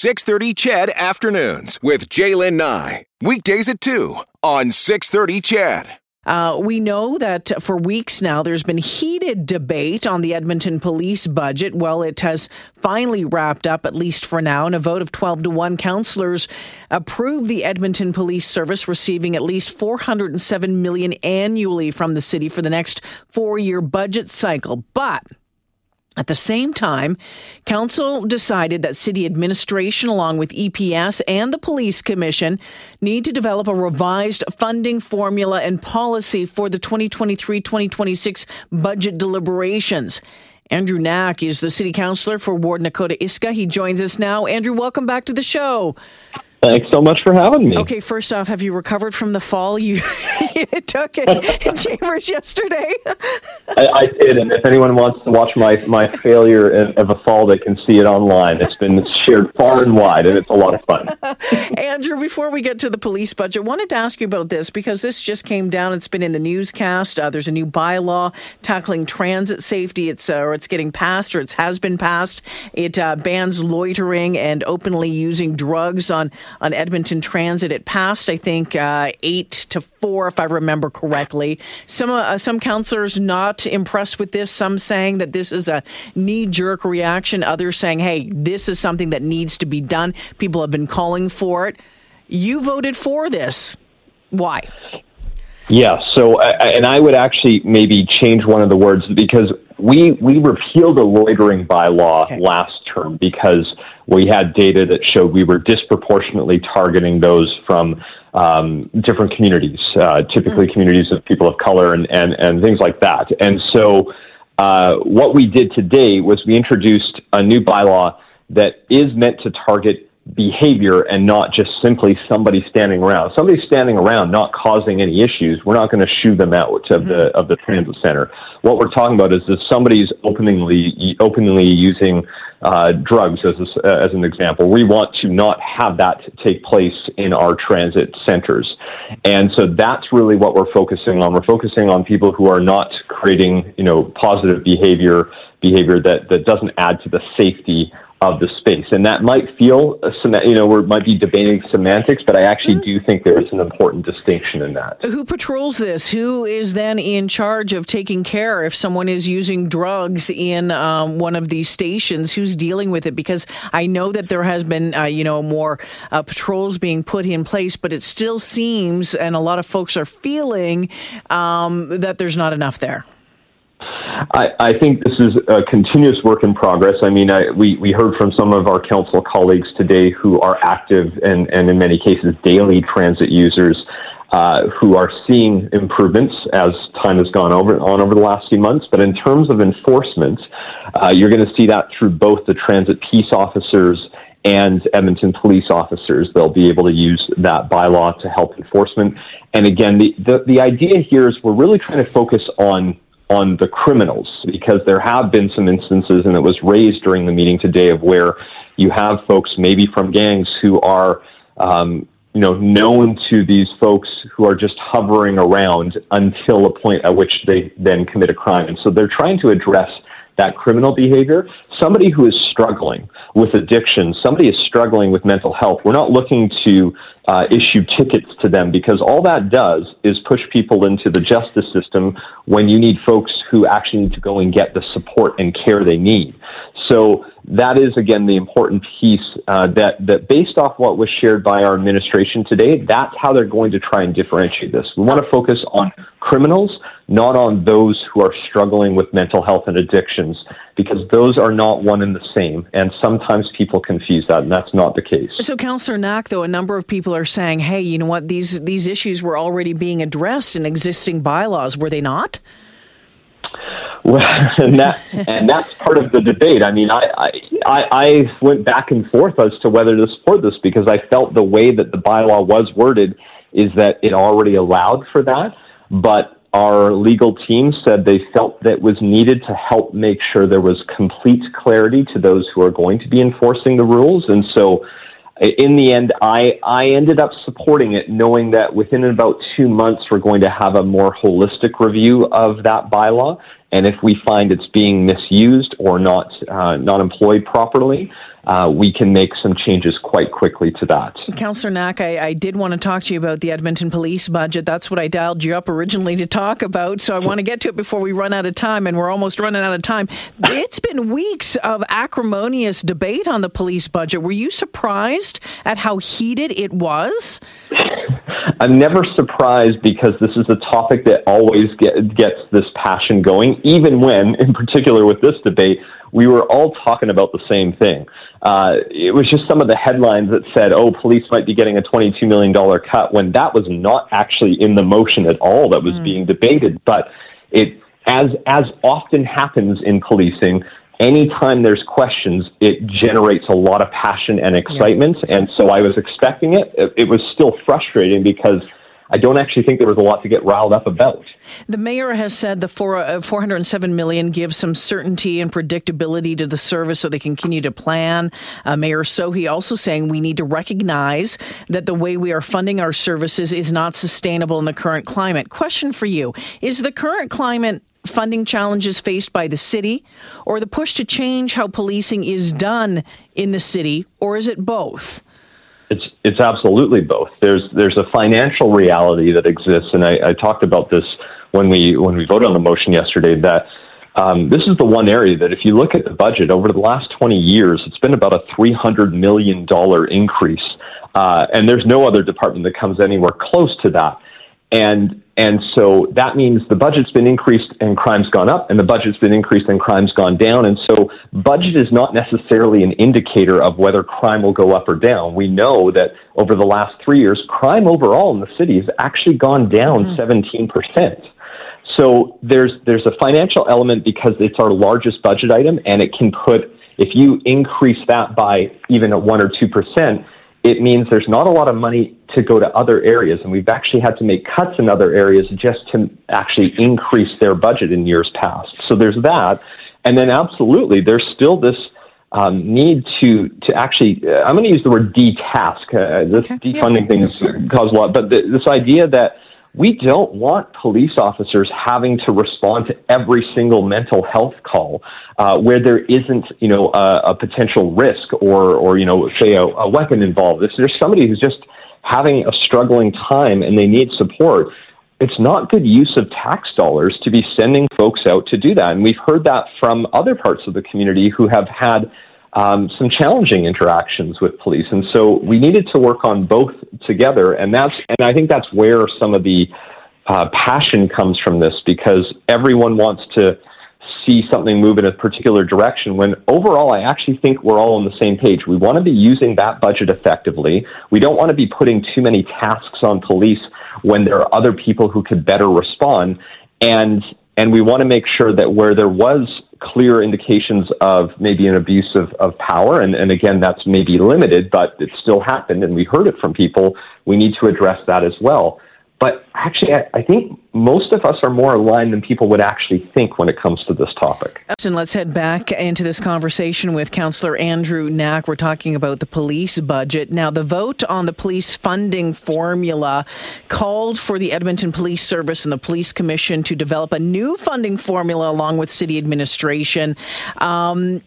630 CHED Afternoons with Jaylen Nye. Weekdays at 2 on 630 CHED. Uh, we know that for weeks now there's been heated debate on the Edmonton police budget. Well, it has finally wrapped up, at least for now, in a vote of 12 to 1. Councillors approved the Edmonton Police Service receiving at least 407 million annually from the city for the next four year budget cycle. But at the same time, Council decided that city administration, along with EPS and the Police Commission, need to develop a revised funding formula and policy for the 2023 2026 budget deliberations. Andrew Knack is the city councillor for Ward Nakota Isga. He joins us now. Andrew, welcome back to the show. Thanks so much for having me. Okay, first off, have you recovered from the fall you, took in, in Chambers yesterday? I, I, did, and if anyone wants to watch my, my failure of a fall, they can see it online. It's been shared far and wide, and it's a lot of fun. Andrew, before we get to the police budget, wanted to ask you about this because this just came down. It's been in the newscast. Uh, there's a new bylaw tackling transit safety. It's uh, or it's getting passed, or it has been passed. It uh, bans loitering and openly using drugs on on Edmonton Transit. It passed, I think, uh, eight to four, if I remember correctly. Some uh, some councillors not impressed with this. Some saying that this is a knee jerk reaction. Others saying, "Hey, this is something that needs to be done." People have been calling for it. You voted for this. Why? Yeah. So, and I would actually maybe change one of the words because we we repealed a loitering bylaw okay. last term because we had data that showed we were disproportionately targeting those from um, different communities, uh, typically mm-hmm. communities of people of color and, and, and things like that. And so, uh, what we did today was we introduced a new bylaw that is meant to target behavior and not just simply somebody standing around. Somebody standing around not causing any issues, we're not going to shoo them out of mm-hmm. the of the transit center. What we're talking about is if somebody's openly openly using uh, drugs as a, as an example, we want to not have that take place in our transit centers, and so that's really what we're focusing on. We're focusing on people who are not creating you know positive behavior behavior that that doesn't add to the safety of the space. And that might feel, you know, we might be debating semantics, but I actually mm-hmm. do think there is an important distinction in that. Who patrols this? Who is then in charge of taking care if someone is using drugs in um, one of these stations? Who's dealing with it? Because I know that there has been, uh, you know, more uh, patrols being put in place, but it still seems, and a lot of folks are feeling um, that there's not enough there. I, I think this is a continuous work in progress. I mean, I, we, we heard from some of our council colleagues today who are active and, and in many cases daily transit users uh, who are seeing improvements as time has gone over on over the last few months. But in terms of enforcement, uh, you're going to see that through both the transit peace officers and Edmonton police officers. They'll be able to use that bylaw to help enforcement. And again, the, the, the idea here is we're really trying to focus on on the criminals because there have been some instances, and it was raised during the meeting today, of where you have folks maybe from gangs who are, um, you know, known to these folks who are just hovering around until a point at which they then commit a crime. And so they're trying to address that criminal behavior. Somebody who is struggling with addiction, somebody is struggling with mental health. We're not looking to uh, issue tickets to them because all that does is push people into the justice system when you need folks who actually need to go and get the support and care they need. So that is again the important piece uh, that that based off what was shared by our administration today, that's how they're going to try and differentiate this. We want to focus on criminals, not on those who are struggling with mental health and addictions, because those are not one and the same. And sometimes people confuse that, and that's not the case. So, Councillor Knack, though, a number of people are saying, "Hey, you know what? These these issues were already being addressed in existing bylaws, were they not?" Well, and that and that's part of the debate. I mean, I, I I went back and forth as to whether to support this because I felt the way that the bylaw was worded is that it already allowed for that, but our legal team said they felt that was needed to help make sure there was complete clarity to those who are going to be enforcing the rules, and so in the end, I, I ended up supporting it, knowing that within about two months, we're going to have a more holistic review of that bylaw. And if we find it's being misused or not, uh, not employed properly, uh, we can make some changes quite quickly to that. Councillor Knack, I, I, did want to talk to you about the Edmonton police budget. That's what I dialed you up originally to talk about. So I want to get to it before we run out of time, and we're almost running out of time. It's been weeks of acrimonious debate on the police budget. Were you surprised at how heated it was? I'm never surprised because this is a topic that always get, gets this passion going, even when, in particular with this debate, we were all talking about the same thing. Uh, it was just some of the headlines that said, oh, police might be getting a $22 million cut when that was not actually in the motion at all that was mm. being debated. But it, as, as often happens in policing, anytime there's questions, it generates a lot of passion and excitement. Yeah. And so I was expecting it. It was still frustrating because I don't actually think there was a lot to get riled up about. The mayor has said the four, uh, 407 million gives some certainty and predictability to the service so they can continue to plan. Uh, mayor Sohi also saying we need to recognize that the way we are funding our services is not sustainable in the current climate. Question for you Is the current climate funding challenges faced by the city or the push to change how policing is done in the city, or is it both? It's it's absolutely both. There's there's a financial reality that exists, and I, I talked about this when we when we voted on the motion yesterday. That um, this is the one area that, if you look at the budget over the last 20 years, it's been about a 300 million dollar increase, uh, and there's no other department that comes anywhere close to that. And and so that means the budget's been increased and crime's gone up, and the budget's been increased and crime's gone down. And so budget is not necessarily an indicator of whether crime will go up or down. We know that over the last three years, crime overall in the city has actually gone down mm-hmm. 17%. So there's there's a financial element because it's our largest budget item, and it can put if you increase that by even a one or two percent, it means there's not a lot of money to go to other areas. And we've actually had to make cuts in other areas just to actually increase their budget in years past. So there's that. And then absolutely, there's still this um, need to to actually. Uh, I'm going to use the word detask. Uh, this okay. defunding yeah. thing has caused a lot, but the, this idea that we don't want police officers having to respond to every single mental health call uh, where there isn't, you know, a, a, potential risk or, or you know, say a, a weapon involved. If there's somebody who's just having a struggling time and they need support, it's not good use of tax dollars to be sending folks out to do that. And we've heard that from other parts of the community who have had um, some challenging interactions with police. And so we needed to work on both together. And that's, and I think that's where some of the uh, passion comes from this because everyone wants to see something move in a particular direction when overall I actually think we're all on the same page. We want to be using that budget effectively. We don't want to be putting too many tasks on police when there are other people who could better respond. And and we want to make sure that where there was clear indications of maybe an abuse of, of power, and, and again, that's maybe limited, but it still happened, and we heard it from people, we need to address that as well. But actually, I, I, think most of us are more aligned than people would actually think when it comes to this topic. And let's head back into this conversation with Councillor Andrew Knack. We're talking about the police budget. Now, the vote on the police funding formula called for the Edmonton Police Service and the Police Commission to develop a new funding formula along with city administration. Um,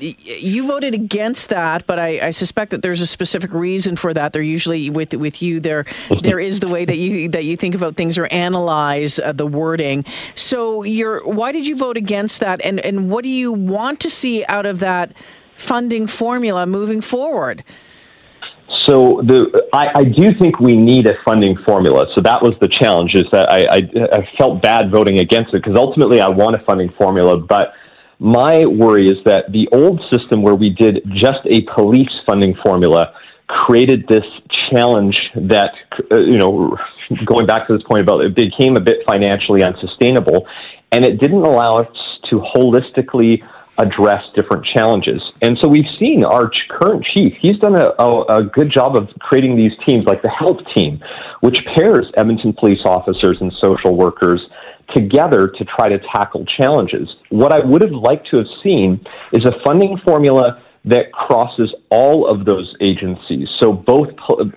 you voted against that, but I, I, suspect that there's a specific reason for that. There usually with with you there there is the way that you that you think about things or analyze uh, the wording. So, you're why did you vote against that, and and what do you want to see out of that funding formula moving forward? So the I, I, do think we need a funding formula. So that was the challenge. Is that I, I, I felt bad voting against it because ultimately I want a funding formula. But my worry is that the old system where we did just a police funding formula created this challenge that uh, you know going back to this point about it became a bit financially unsustainable, and it didn't allow us to holistically address different challenges. And so we've seen our current chief, he's done a, a, a, good job of creating these teams like the HELP team, which pairs Edmonton police officers and social workers together to try to tackle challenges. What I would have liked to have seen is a funding formula that crosses all of those agencies. So both,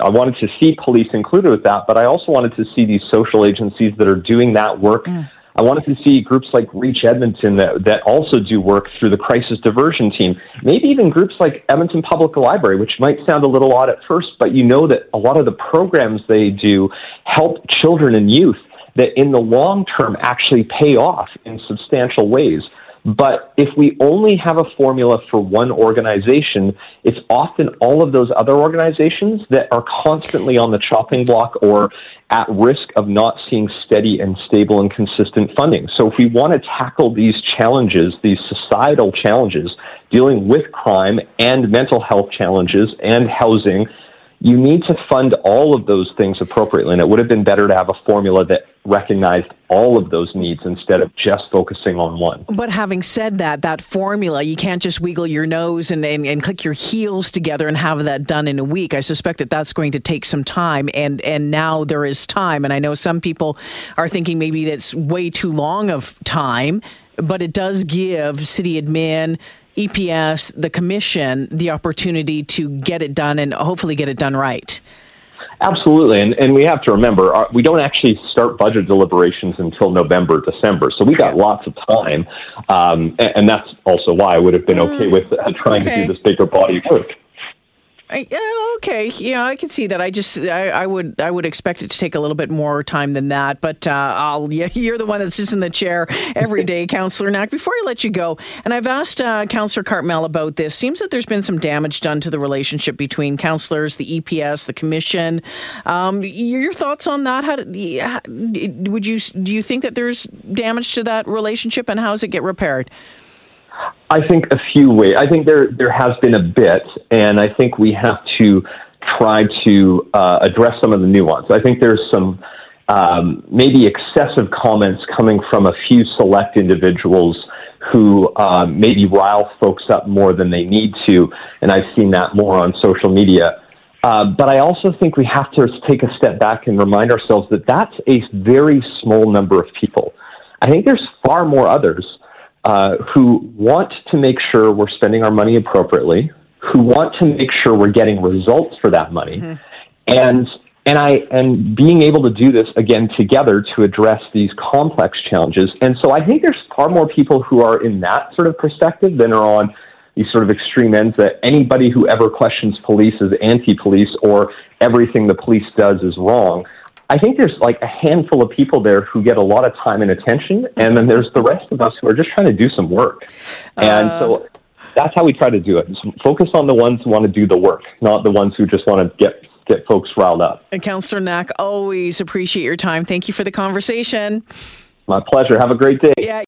I wanted to see police included with that, but I also wanted to see these social agencies that are doing that work mm. I wanted to see groups like Reach Edmonton that, that also do work through the crisis diversion team. Maybe even groups like Edmonton Public Library, which might sound a little odd at first, but you know that a lot of the programs they do help children and youth that in the long term actually pay off in substantial ways. But if we only have a formula for one organization, it's often all of those other organizations that are constantly on the chopping block or at risk of not seeing steady and stable and consistent funding. So if we want to tackle these challenges, these societal challenges, dealing with crime and mental health challenges and housing, you need to fund all of those things appropriately. And it would have been better to have a formula that recognized all of those needs instead of just focusing on one. But having said that, that formula, you can't just wiggle your nose and, and, and click your heels together and have that done in a week. I suspect that that's going to take some time. And, and now there is time. And I know some people are thinking maybe that's way too long of time, but it does give city admin EPS, the commission, the opportunity to get it done and hopefully get it done right. Absolutely, and and we have to remember our, we don't actually start budget deliberations until November, December, so we got lots of time, um, and, and, that's also why I would have been okay mm. with uh, trying okay. to do this bigger body of work. I, okay, yeah, I can see that. I just, I, I, would, I would expect it to take a little bit more time than that. But uh, I'll, yeah, you're the one that sits in the chair every day, Councillor Knack. Before I let you go, and I've asked uh, Councillor Cartmell about this. Seems that there's been some damage done to the relationship between councillors, the EPS, the Commission. Um, your thoughts on that? How, how would you do? You think that there's damage to that relationship, and how does it get repaired? I think a few ways. I think there there has been a bit, and I think we have to try to uh, address some of the nuance. I think there's some um, maybe excessive comments coming from a few select individuals who um, maybe rile folks up more than they need to, and I've seen that more on social media. Uh, but I also think we have to take a step back and remind ourselves that that's a very small number of people. I think there's far more others uh, who want to make sure we're spending our money appropriately, who want to make sure we're getting results for that money, mm-hmm. and and I and being able to do this again together to address these complex challenges. And so I think there's far more people who are in that sort of perspective than are on these sort of extreme ends that anybody who ever questions police is anti-police or everything the police does is wrong. I think there's like a handful of people there who get a lot of time and attention, and then there's the rest of us who are just trying to do some work. And uh, so that's how we try to do it. Focus on the ones who want to do the work, not the ones who just want to get get folks riled up. And Councillor Knack, always appreciate your time. Thank you for the conversation. My pleasure. Have a great day. Yeah.